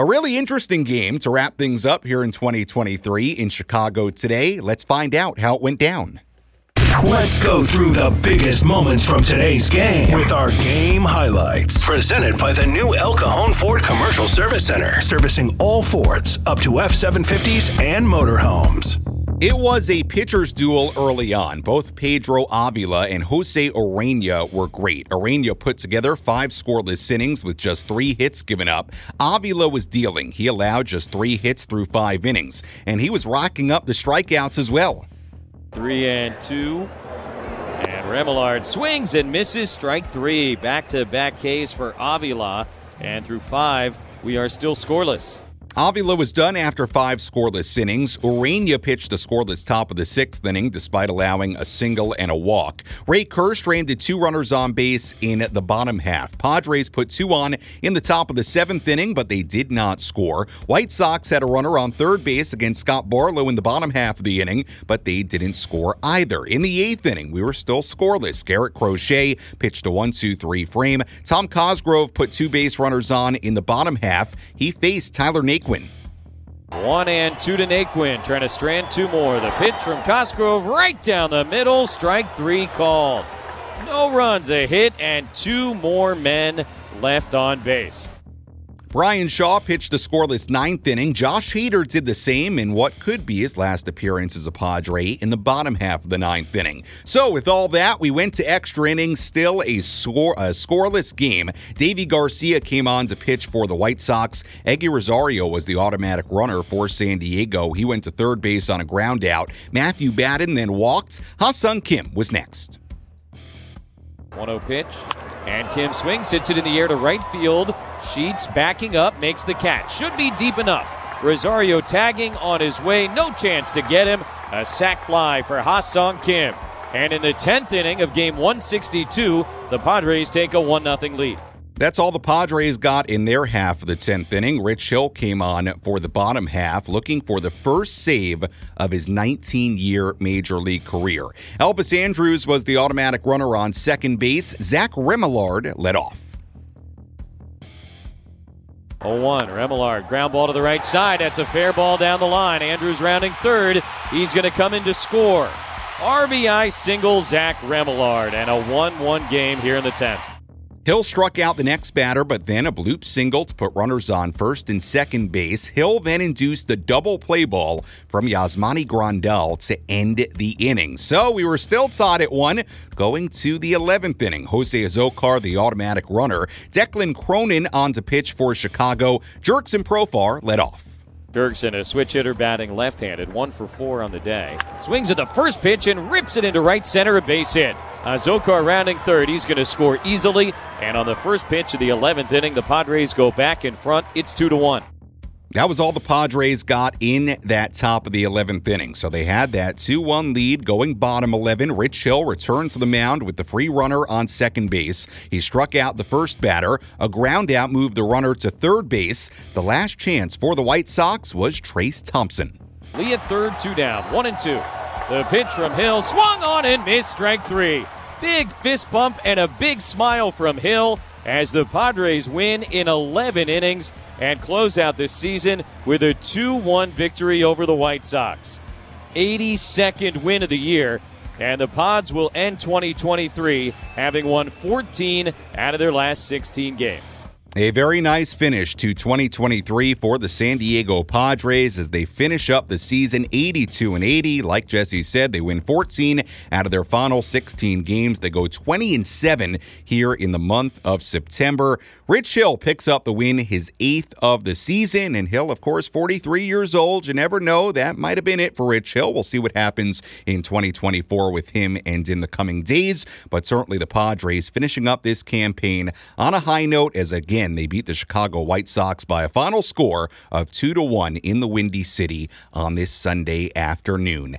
A really interesting game to wrap things up here in 2023 in Chicago today. Let's find out how it went down. Let's go through the biggest moments from today's game with our game highlights. Presented by the new El Cajon Ford Commercial Service Center, servicing all Fords up to F 750s and motorhomes. It was a pitcher's duel early on. Both Pedro Avila and Jose Urena were great. Urena put together five scoreless innings with just three hits given up. Avila was dealing. He allowed just three hits through five innings, and he was rocking up the strikeouts as well. Three and two. And Remillard swings and misses strike three. Back to back Ks for Avila. And through five, we are still scoreless. Avila was done after five scoreless innings. Urena pitched a scoreless top of the sixth inning despite allowing a single and a walk. Ray Kerr stranded two runners on base in the bottom half. Padres put two on in the top of the seventh inning, but they did not score. White Sox had a runner on third base against Scott Barlow in the bottom half of the inning, but they didn't score either. In the eighth inning, we were still scoreless. Garrett Crochet pitched a 1 2 3 frame. Tom Cosgrove put two base runners on in the bottom half. He faced Tyler Naquin Naquin. One and two to Naquin, trying to strand two more. The pitch from Cosgrove right down the middle. Strike three called. No runs, a hit, and two more men left on base. Bryan Shaw pitched a scoreless ninth inning. Josh Hader did the same in what could be his last appearance as a Padre in the bottom half of the ninth inning. So, with all that, we went to extra innings, still a, score, a scoreless game. Deivi Garcia came on to pitch for the White Sox. Eguy Rosario was the automatic runner for San Diego. He went to third base on a ground out. Matthew Batten then walked. Ha-Seong Kim was next. 1 0 pitch. And Kim swings, hits it in the air to right field. Sheets backing up, makes the catch. Should be deep enough. Rosario tagging on his way, no chance to get him. A sac fly for Ha-Seong Kim. And in the 10th inning of game 162, the Padres take a 1 0 lead. That's all the Padres got in their half of the 10th inning. Rich Hill came on for the bottom half, looking for the first save of his 19 year major league career. Elvis Andrus was the automatic runner on second base. Zach Remillard led off. 0 1. Remillard, ground ball to the right side. That's a fair ball down the line. Andrus rounding third. He's going to come in to score. RBI single, Zach Remillard, and a 1 1 game here in the 10th. Hill struck out the next batter, but then a bloop single to put runners on first and second base. Hill then induced a double play ball from Yasmani Grandal to end the inning. So we were still tied at one, going to the 11th inning. Jose Azocar, the automatic runner. Declan Cronin on to pitch for Chicago. Jurickson Profar led off. Jurickson, a switch hitter batting left handed, one for four on the day. Swings at the first pitch and rips it into right center, a base hit. Uh, Azocar rounding third. He's going to score easily. And on the first pitch of the 11th inning, the Padres go back in front. It's 2 to 1. That was all the Padres got in that top of the 11th inning. So they had that 2 1 lead going bottom 11. Rich Hill returned to the mound with the free runner on second base. He struck out the first batter. A ground out moved the runner to third base. The last chance for the White Sox was Trayce Thompson. Lee at third, two down, one and two. The pitch from Hill swung on and missed strike three. Big fist pump and a big smile from Hill as the Padres win in 11 innings and close out the season with a 2 1 victory over the White Sox. 82nd win of the year, and the Pods will end 2023 having won 14 out of their last 16 games. A very nice finish to 2023 for the San Diego Padres as they finish up the season 82 and 80. Like Jesse said, they win 14 out of their final 16 games. They go 20 and 7 here in the month of September. Rich Hill picks up the win, his eighth of the season, and Hill, of course, 43 years old. You never know, that might have been it for Rich Hill. We'll see what happens in 2024 with him and in the coming days. But certainly the Padres finishing up this campaign on a high note as again Again, they beat the Chicago White Sox by a final score of 2 to 1 in the Windy City on this Sunday afternoon.